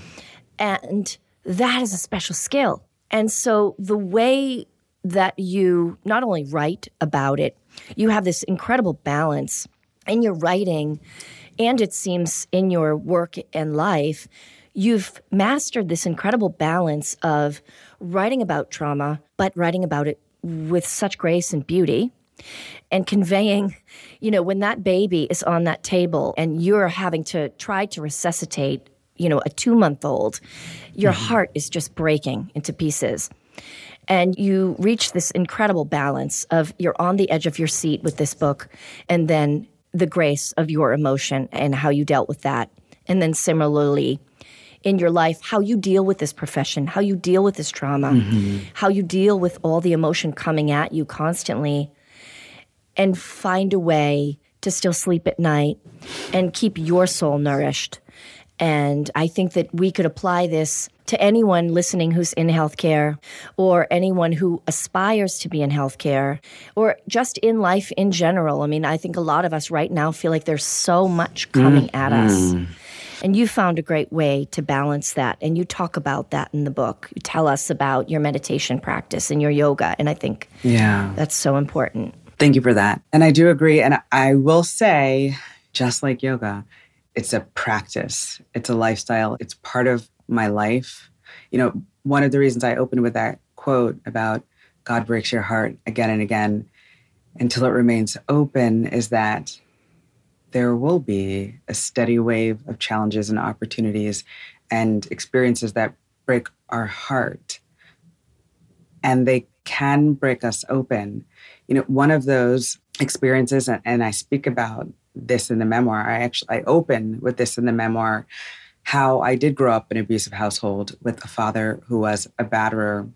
And that is a special skill. And so the way that you not only write about it, you have this incredible balance in your writing and it seems in your work and life. You've mastered this incredible balance of writing about trauma, but writing about it with such grace and beauty. and conveying, you know, when that baby is on that table and you're having to try to resuscitate, you know, a two month old, your mm-hmm. heart is just breaking into pieces. And you reach this incredible balance of you're on the edge of your seat with this book, and then the grace of your emotion and how you dealt with that. And then similarly, in your life, how you deal with this profession, how you deal with this trauma, mm-hmm. how you deal with all the emotion coming at you constantly, and find a way to still sleep at night and keep your soul nourished. And I think that we could apply this to anyone listening who's in healthcare or anyone who aspires to be in healthcare or just in life in general. I mean, I think a lot of us right now feel like there's so much coming mm. at us. Mm. And you found a great way to balance that. And you talk about that in the book. You tell us about your meditation practice and your yoga. And I think yeah. that's so important. Thank you for that. And I do agree. And I will say, just like yoga, it's a practice, it's a lifestyle, it's part of my life. You know, one of the reasons I opened with that quote about God breaks your heart again and again until it remains open is that there will be a steady wave of challenges and opportunities and experiences that break our heart. And they can break us open. You know, one of those experiences, and I speak about this in the memoir, I actually I open with this in the memoir, how I did grow up in an abusive household with a father who was a batterer.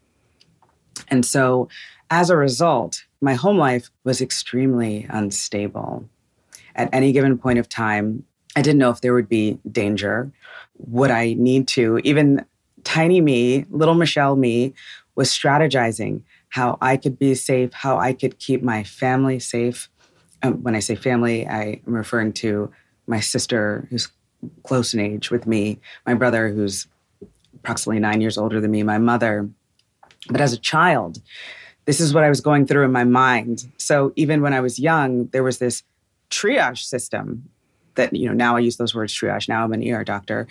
And so as a result, my home life was extremely unstable at any given point of time. I didn't know if there would be danger. Would I need to? Even tiny me, little Michelle me, was strategizing how I could be safe, how I could keep my family safe. Um, when I say family, I am referring to my sister, who's close in age with me, my brother, who's approximately nine years older than me, my mother. But as a child, this is what I was going through in my mind. So even when I was young, there was this triage system that, you know, now I use those words triage, now I'm an ER doctor,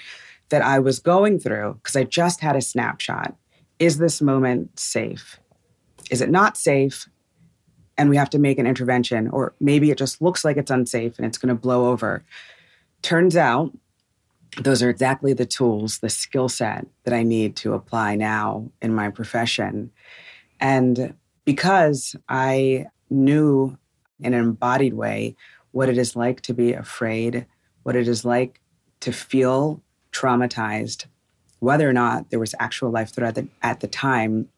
that I was going through because I just had a snapshot. Is this moment safe? Is it not safe? And we have to make an intervention, or maybe it just looks like it's unsafe and it's going to blow over. Turns out those are exactly the tools, the skill set that I need to apply now in my profession. And because I knew in an embodied way what it is like to be afraid, what it is like to feel traumatized, whether or not there was actual life threat at the time.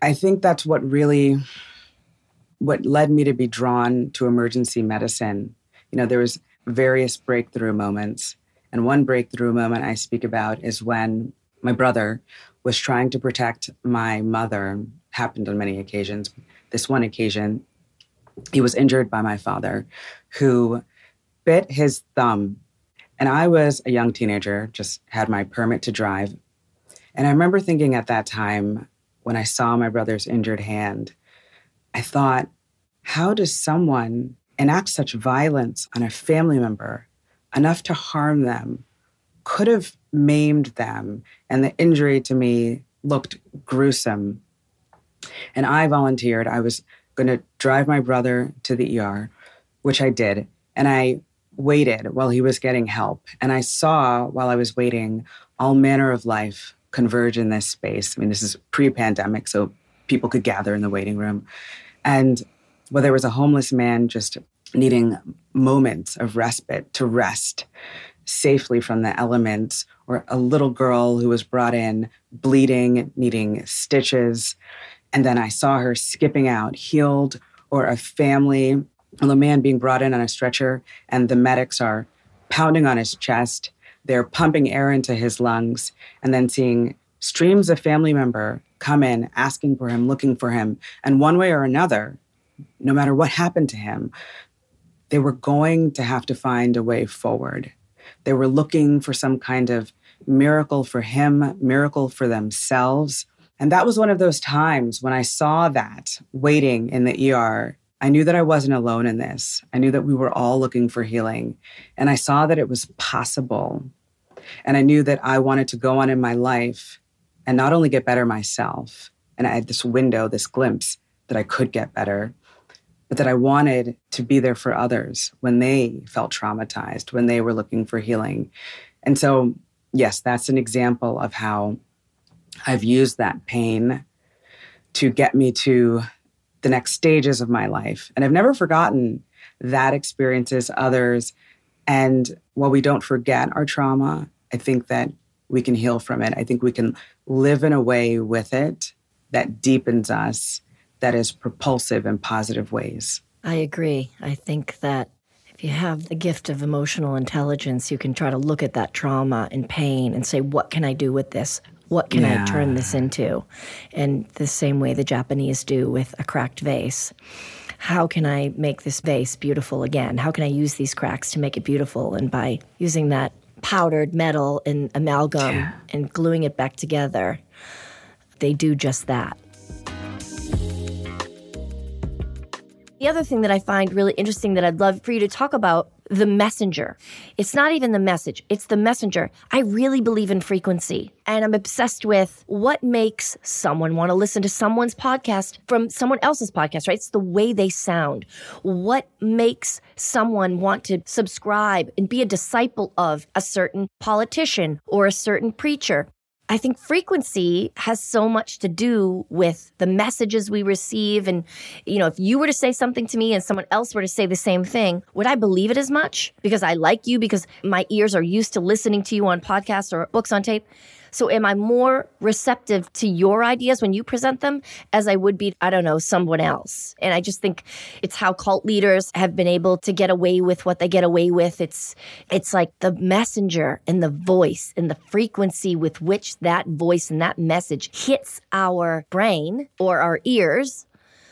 I think that's what really what led me to be drawn to emergency medicine. You know, there was various breakthrough moments. And one breakthrough moment I speak about is when my brother was trying to protect my mother, happened on many occasions. This one occasion, he was injured by my father, who bit his thumb. And I was a young teenager, just had my permit to drive. And I remember thinking at that time, when I saw my brother's injured hand, I thought, how does someone enact such violence on a family member enough to harm them could have maimed them? And the injury to me looked gruesome. And I volunteered. I was going to drive my brother to the ER, which I did. And I waited while he was getting help. And I saw while I was waiting all manner of life converge in this space. I mean, this is pre pandemic, so people could gather in the waiting room. And whether it was a homeless man just needing moments of respite to rest safely from the elements, or a little girl who was brought in bleeding, needing stitches, and then I saw her skipping out, healed, or a family, or a man being brought in on a stretcher, and the medics are pounding on his chest. They're pumping air into his lungs, and then seeing streams of family member come in, asking for him, looking for him. And one way or another, no matter what happened to him, they were going to have to find a way forward. They were looking for some kind of miracle for him, miracle for themselves. And that was one of those times when I saw that waiting in the ER. I knew that I wasn't alone in this. I knew that we were all looking for healing. And I saw that it was possible. And I knew that I wanted to go on in my life and not only get better myself, and I had this window, this glimpse that I could get better, but that I wanted to be there for others when they felt traumatized, when they were looking for healing. And so, yes, that's an example of how I've used that pain to get me to the next stages of my life. And I've never forgotten that experiences, others. And while we don't forget our trauma, I think that we can heal from it. I think we can live in a way with it that deepens us, that is propulsive in positive ways. I agree. I think that if you have the gift of emotional intelligence, you can try to look at that trauma and pain and say, what can I do with this? What can yeah. I turn this into? And the same way the Japanese do with a cracked vase. How can I make this vase beautiful again? How can I use these cracks to make it beautiful? And by using that powdered metal and amalgam yeah. and gluing it back together, they do just that. The other thing that I find really interesting that I'd love for you to talk about the messenger. It's not even the message, it's the messenger. I really believe in frequency and I'm obsessed with what makes someone want to listen to someone's podcast from someone else's podcast, right? It's the way they sound. What makes someone want to subscribe and be a disciple of a certain politician or a certain preacher? I think frequency has so much to do with the messages we receive. And, you know, if you were to say something to me and someone else were to say the same thing, would I believe it as much because I like you, because my ears are used to listening to you on podcasts or books on tape? So am I more receptive to your ideas when you present them as I would be, I don't know, someone else? And I just think it's how cult leaders have been able to get away with what they get away with. It's it's like the messenger and the voice and the frequency with which that voice and that message hits our brain or our ears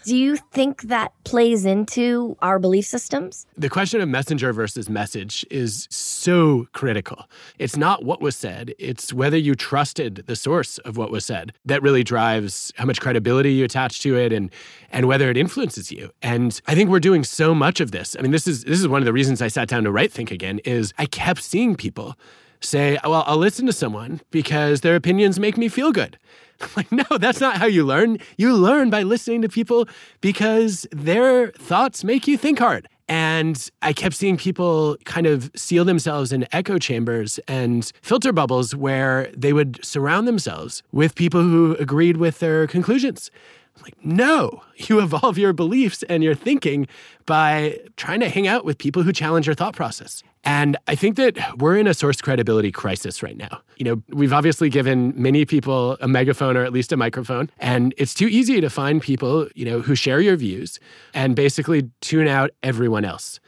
do you think that plays into our belief systems? The question of messenger versus message is so critical. It's not what was said, it's whether you trusted the source of what was said that really drives how much credibility you attach to it and and whether it influences you. And I think we're doing so much of this. I mean, this is this is one of the reasons I sat down to write Think Again is I kept seeing people say, well, I'll listen to someone because their opinions make me feel good. Like, no, that's not how you learn. You learn by listening to people because their thoughts make you think hard. And I kept seeing people kind of seal themselves in echo chambers and filter bubbles where they would surround themselves with people who agreed with their conclusions. I'm like, no, you evolve your beliefs and your thinking by trying to hang out with people who challenge your thought process. And I think that we're in a source credibility crisis right now. You know, we've obviously given many people a megaphone or at least a microphone, and it's too easy to find people, you know, who share your views and basically tune out everyone else.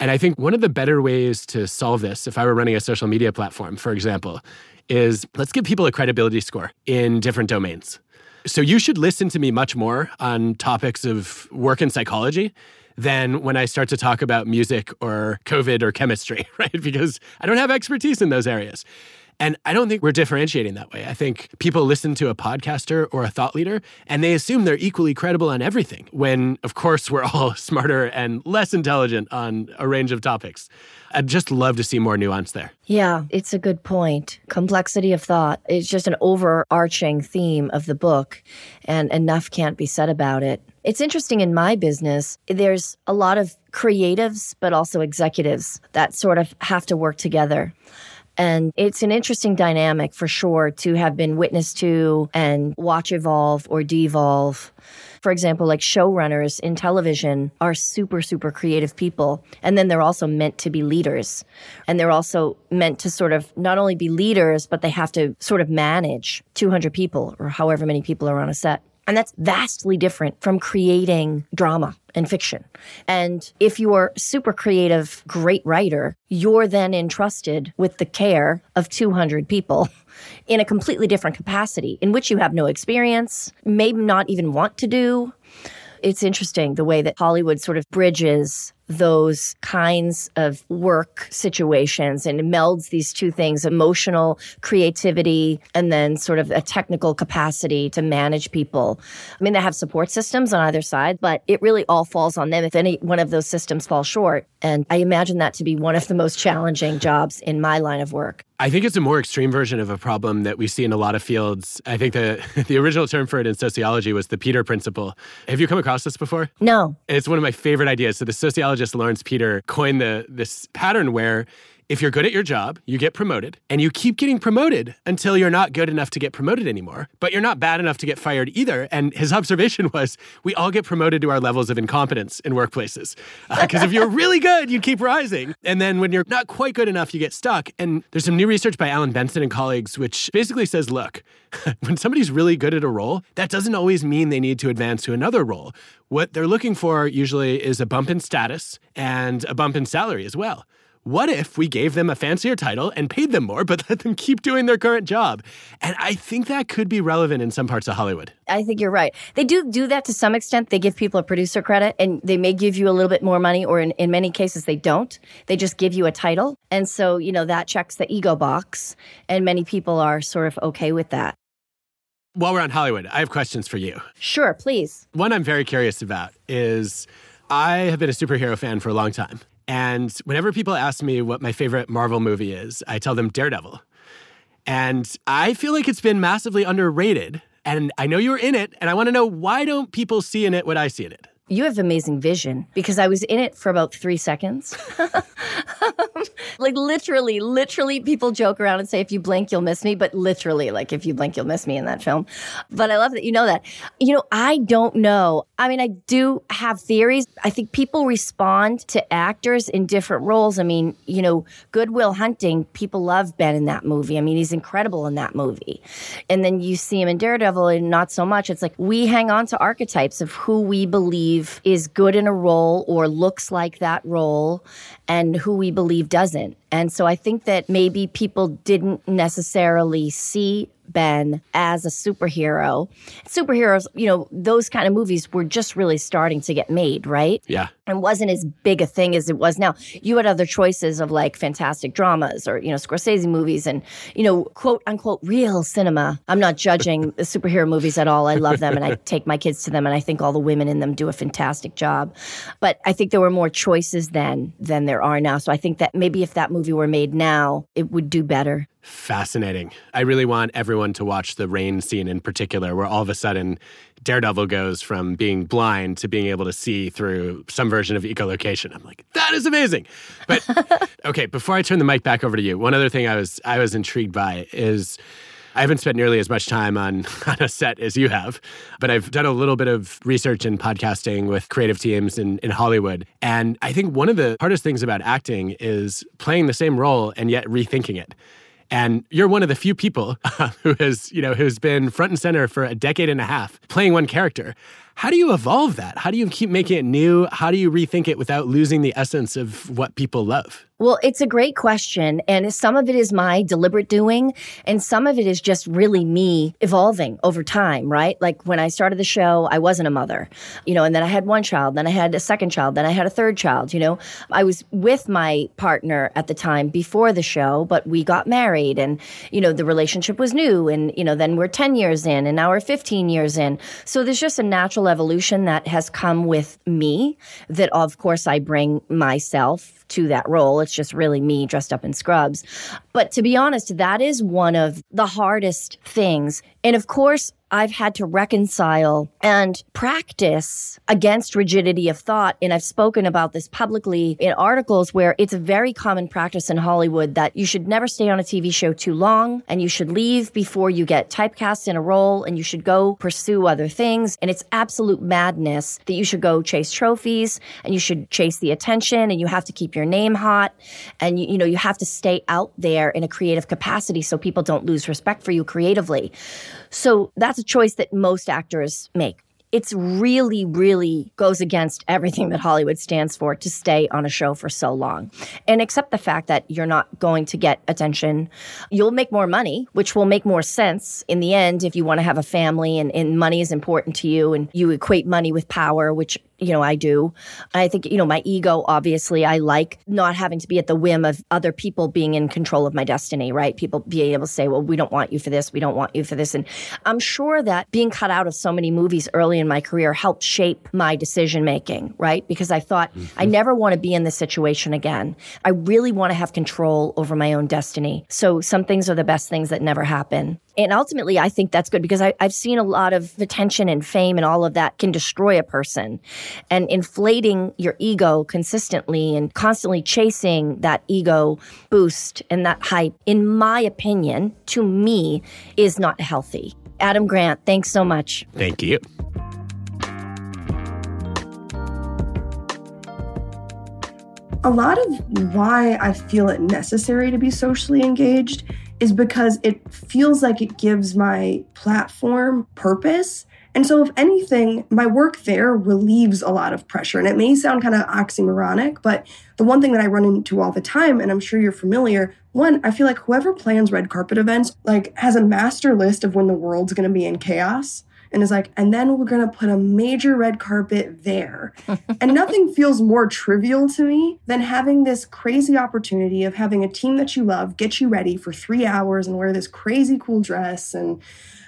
And I think one of the better ways to solve this, if I were running a social media platform, for example, is let's give people a credibility score in different domains. So you should listen to me much more on topics of work and psychology than when I start to talk about music or COVID or chemistry, right? Because I don't have expertise in those areas. And I don't think we're differentiating that way. I think people listen to a podcaster or a thought leader and they assume they're equally credible on everything, when of course we're all smarter and less intelligent on a range of topics. I'd just love to see more nuance there. Yeah, it's a good point. Complexity of thought is just an overarching theme of the book, and enough can't be said about it. It's interesting in my business, there's a lot of creatives, but also executives that sort of have to work together. And it's an interesting dynamic for sure to have been witness to and watch evolve or devolve. For example, like showrunners in television are super, super creative people. And then they're also meant to be leaders. And they're also meant to sort of not only be leaders, but they have to sort of manage 200 people or however many people are on a set. And that's vastly different from creating drama and fiction. And if you're super creative, great writer, you're then entrusted with the care of 200 people in a completely different capacity in which you have no experience, maybe not even want to do. It's interesting the way that Hollywood sort of bridges those kinds of work situations and melds these two things emotional creativity and then sort of a technical capacity to manage people. I mean, they have support systems on either side, but it really all falls on them if any one of those systems fall short. And I imagine that to be one of the most challenging jobs in my line of work. I think it's a more extreme version of a problem that we see in a lot of fields. I think the the original term for it in sociology was the Peter principle. Have you come across this before? No. It's one of my favorite ideas. So the sociologist Laurence Peter coined the this pattern where if you're good at your job, you get promoted, and you keep getting promoted until you're not good enough to get promoted anymore. But you're not bad enough to get fired either. And his observation was we all get promoted to our levels of incompetence in workplaces. Because uh, if you're really good, you keep rising. And then when you're not quite good enough, you get stuck. And there's some new research by Alan Benson and colleagues, which basically says look, when somebody's really good at a role, that doesn't always mean they need to advance to another role. What they're looking for usually is a bump in status and a bump in salary as well what if we gave them a fancier title and paid them more, but let them keep doing their current job? And I think that could be relevant in some parts of Hollywood. I think you're right. They do do that to some extent. They give people a producer credit and they may give you a little bit more money, or in, in many cases, they don't. They just give you a title. And so, you know, that checks the ego box. And many people are sort of okay with that. While we're on Hollywood, I have questions for you. Sure, please. One I'm very curious about is I have been a superhero fan for a long time. And whenever people ask me what my favorite Marvel movie is, I tell them Daredevil. And I feel like it's been massively underrated. And I know you're in it, and I want to know why don't people see in it what I see in it? You have amazing vision because I was in it for about three seconds. like literally, literally, people joke around and say, if you blink, you'll miss me. But literally, like if you blink, you'll miss me in that film. But I love that you know that. You know, I don't know. I mean, I do have theories. I think people respond to actors in different roles. I mean, you know, Good Will Hunting, people love Ben in that movie. I mean, he's incredible in that movie. And then you see him in Daredevil and not so much. It's like we hang on to archetypes of who we believe believe is good in a role or looks like that role and who we believe doesn't. And so I think that maybe people didn't necessarily see Ben as a superhero. Superheroes, you know, those kind of movies were just really starting to get made, right? Yeah. And wasn't as big a thing as it was now. You had other choices of like fantastic dramas or, you know, Scorsese movies and, you know, quote unquote real cinema. I'm not judging the superhero movies at all. I love them and I take my kids to them and I think all the women in them do a fantastic job. But I think there were more choices then than there are now. So I think that maybe if that movie were made now, it would do better. Fascinating. I really want everyone to watch the rain scene in particular, where all of a sudden Daredevil goes from being blind to being able to see through some version of echolocation. I'm like, that is amazing. But okay, before I turn the mic back over to you, one other thing I was I was intrigued by is I haven't spent nearly as much time on, on a set as you have, but I've done a little bit of research and podcasting with creative teams in, in Hollywood. And I think one of the hardest things about acting is playing the same role and yet rethinking it. And you're one of the few people who has, you know, who's been front and center for a decade and a half playing one character. How do you evolve that? How do you keep making it new? How do you rethink it without losing the essence of what people love? Well, it's a great question. And some of it is my deliberate doing, and some of it is just really me evolving over time, right? Like when I started the show, I wasn't a mother, you know, and then I had one child, then I had a second child, then I had a third child, you know. I was with my partner at the time before the show, but we got married and, you know, the relationship was new. And, you know, then we're 10 years in and now we're 15 years in. So there's just a natural evolution that has come with me that, of course, I bring myself to that role. It's just really me dressed up in scrubs. But to be honest, that is one of the hardest things. And of course, I've had to reconcile and practice against rigidity of thought. And I've spoken about this publicly in articles where it's a very common practice in Hollywood that you should never stay on a TV show too long and you should leave before you get typecast in a role and you should go pursue other things. And it's absolute madness that you should go chase trophies and you should chase the attention and you have to keep your name hot and you, you know, you have to stay out there in a creative capacity so people don't lose respect for you creatively. So that's a choice that most actors make it's really, really goes against everything that Hollywood stands for to stay on a show for so long. And accept the fact that you're not going to get attention. You'll make more money, which will make more sense in the end if you want to have a family and, and money is important to you and you equate money with power, which you know, I do. I think, you know, my ego, obviously, I like not having to be at the whim of other people being in control of my destiny, right? People being able to say, well, we don't want you for this, we don't want you for this. And I'm sure that being cut out of so many movies early in my career helped shape my decision making, right? Because I thought, mm-hmm. I never want to be in this situation again. I really want to have control over my own destiny. So some things are the best things that never happen. And ultimately, I think that's good because I, have seen a lot of attention and fame and all of that can destroy a person. And inflating your ego consistently and constantly chasing that ego boost and that hype, in my opinion, to me, is not healthy. Adam Grant, thanks so much. Thank you. A lot of why I feel it necessary to be socially engaged is because it feels like it gives my platform purpose. And so, if anything, my work there relieves a lot of pressure. And it may sound kind of oxymoronic, but the one thing that I run into all the time, and I'm sure you're familiar, one, I feel like whoever plans red carpet events like has a master list of when the world's going to be in chaos and is like, and then we're going to put a major red carpet there. and nothing feels more trivial to me than having this crazy opportunity of having a team that you love get you ready for three hours and wear this crazy cool dress and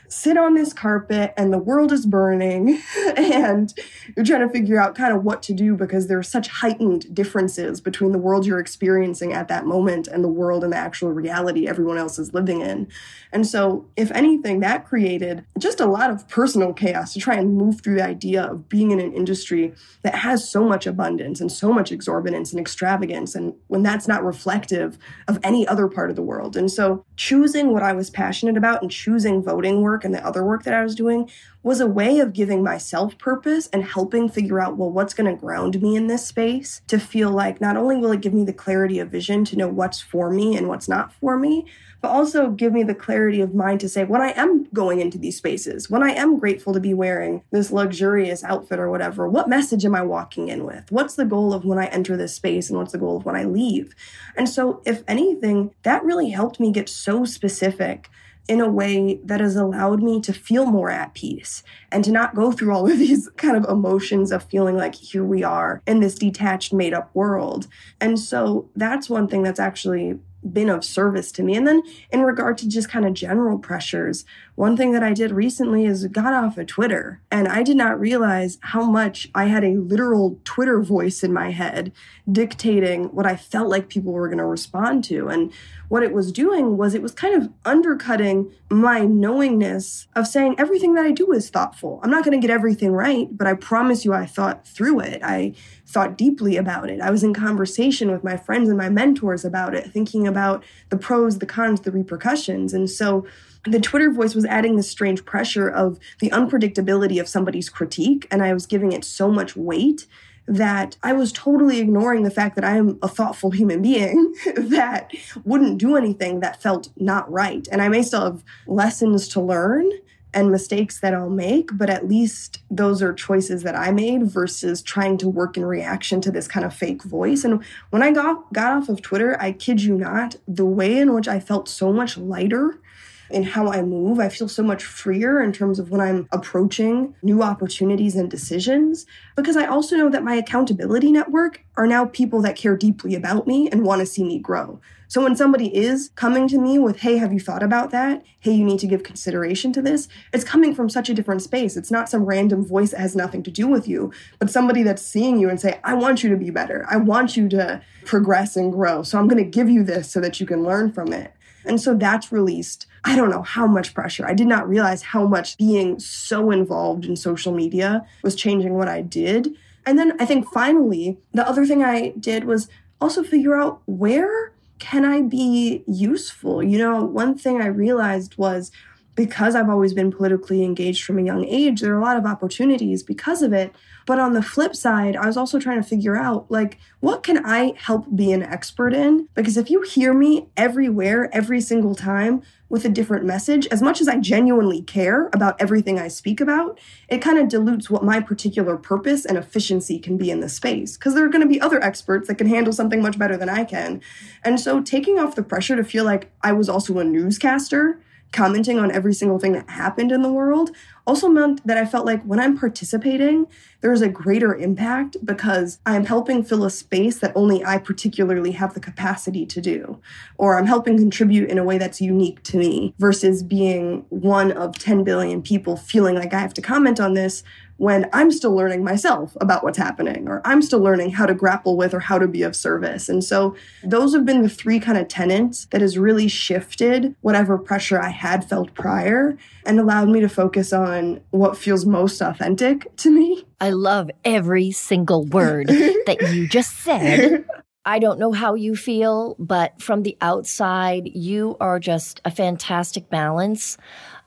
sit on this carpet and the world is burning and you're trying to figure out kind of what to do because there are such heightened differences between the world you're experiencing at that moment and the world and the actual reality everyone else is living in. And so, if anything, that created just a lot of personal chaos to try and move through the idea of being in an industry that has so much abundance and so much exorbitance and extravagance, and when that's not reflective of any other part of the world. And so, choosing what I was passionate about and choosing voting work and the other work that I was doing was a way of giving myself purpose and helping figure out, well, what's going to ground me in this space to feel like not only will it give me the clarity of vision to know what's for me and what's not for me, but also give me the clarity of mind to say when I am going into these spaces, when I am grateful to be wearing this luxurious outfit or whatever, what message am I walking in with? What's the goal of when I enter this space and what's the goal of when I leave? And so, if anything, that really helped me get so specific in a way that has allowed me to feel more at peace and to not go through all of these kind of emotions of feeling like here we are in this detached, made up world. And so that's one thing that's actually been of service to me. And then in regard to just kind of general pressures, one thing that I did recently is got off of Twitter. And I did not realize how much I had a literal Twitter voice in my head dictating what I felt like people were going to respond to. And what it was doing was it was kind of undercutting my knowingness of saying everything that I do is thoughtful. I'm not going to get everything right, but I promise you I thought through it. I thought deeply about it. I was in conversation with my friends and my mentors about it, thinking about the pros, the cons, the repercussions. And so the Twitter voice was adding this strange pressure of the unpredictability of somebody's critique, and I was giving it so much weight that I was totally ignoring the fact that I am a thoughtful human being that wouldn't do anything that felt not right. And I may still have lessons to learn and mistakes that I'll make, but at least those are choices that I made versus trying to work in reaction to this kind of fake voice. And when I got got off of Twitter, I kid you not, the way in which I felt so much lighter in how I move. I feel so much freer in terms of when I'm approaching new opportunities and decisions because I also know that my accountability network are now people that care deeply about me and want to see me grow. So when somebody is coming to me with, hey, have you thought about that? Hey, you need to give consideration to this. It's coming from such a different space. It's not some random voice that has nothing to do with you, but somebody that's seeing you and say, I want you to be better. I want you to progress and grow. So I'm going to give you this so that you can learn from it. And so that's released, I don't know how much pressure. I did not realize how much being so involved in social media was changing what I did. And then I think finally, the other thing I did was also figure out where can I be useful? You know, one thing I realized was because I've always been politically engaged from a young age, there are a lot of opportunities because of it. But on the flip side, I was also trying to figure out like, what can I help be an expert in? Because if you hear me everywhere, every single time with a different message, as much as I genuinely care about everything I speak about, it kind of dilutes what my particular purpose and efficiency can be in the space. Because there are going to be other experts that can handle something much better than I can. And so taking off the pressure to feel like I was also a newscaster commenting on every single thing that happened in the world also meant that I felt like when I'm participating, there's a greater impact because I'm helping fill a space that only I particularly have the capacity to do, or I'm helping contribute in a way that's unique to me versus being one of 10 billion people feeling like I have to comment on this when I'm still learning myself about what's happening, or I'm still learning how to grapple with or how to be of service. And so those have been the three kind of tenets that has really shifted whatever pressure I had felt prior and allowed me to focus on what feels most authentic to me. I love every single word that you just said. I don't know how you feel, but from the outside, you are just a fantastic balance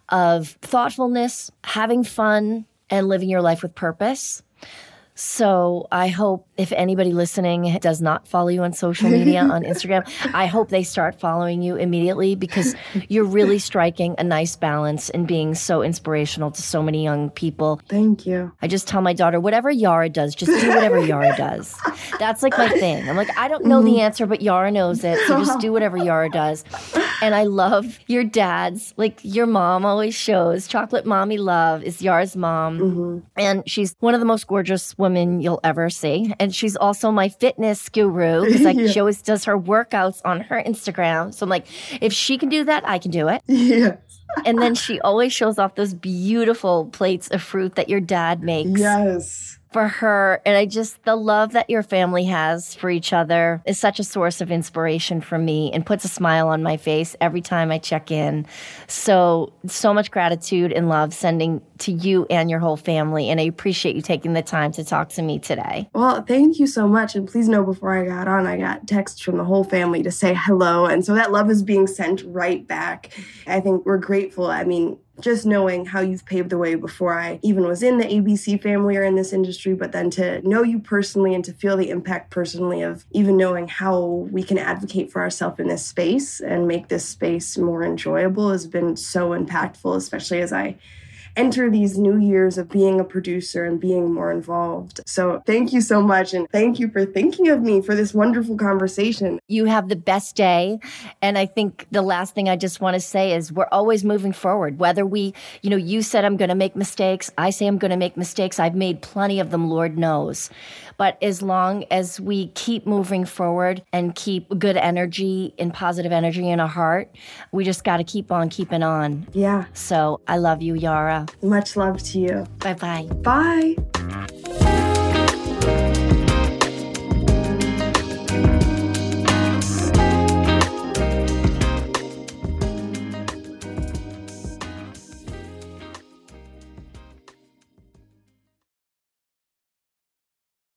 of thoughtfulness, having fun, and living your life with purpose. So I hope if anybody listening does not follow you on social media on Instagram, I hope they start following you immediately because you're really striking a nice balance and being so inspirational to so many young people. Thank you. I just tell my daughter, whatever Yara does, just do whatever Yara does. That's like my thing. I'm like, I don't know the Mm-hmm. answer, but Yara knows it. So just do whatever Yara does. And I love your dad's, like your mom always shows. Chocolate Mommy Love is Yara's mom. Mm-hmm. And she's one of the most gorgeous women you'll ever see. And she's also my fitness guru because like Yeah. she always does her workouts on her Instagram. So I'm like, if she can do that, I can do it. Yes. And then she always shows off those beautiful plates of fruit that your dad makes Yes. For her. And I just, the love that your family has for each other is such a source of inspiration for me and puts a smile on my face every time I check in. So, so much gratitude and love sending to you and your whole family. And I appreciate you taking the time to talk to me today. Well, thank you so much. And please know before I got on, I got texts from the whole family to say hello. And so that love is being sent right back. I think we're grateful. I mean, just knowing how you've paved the way before I even was in the ABC family or in this industry, but then to know you personally and to feel the impact personally of even knowing how we can advocate for ourselves in this space and make this space more enjoyable has been so impactful, especially as I enter these new years of being a producer and being more involved. So thank you so much. And thank you for thinking of me for this wonderful conversation. You have the best day. And I think the last thing I just want to say is we're always moving forward. Whether we, you know, you said I'm going to make mistakes. I say I'm going to make mistakes. I've made plenty of them, Lord knows. But as long as we keep moving forward and keep good energy and positive energy in our heart, we just got to keep on keeping on. Yeah. So I love you, Yara. Much love to you. Bye bye. Bye.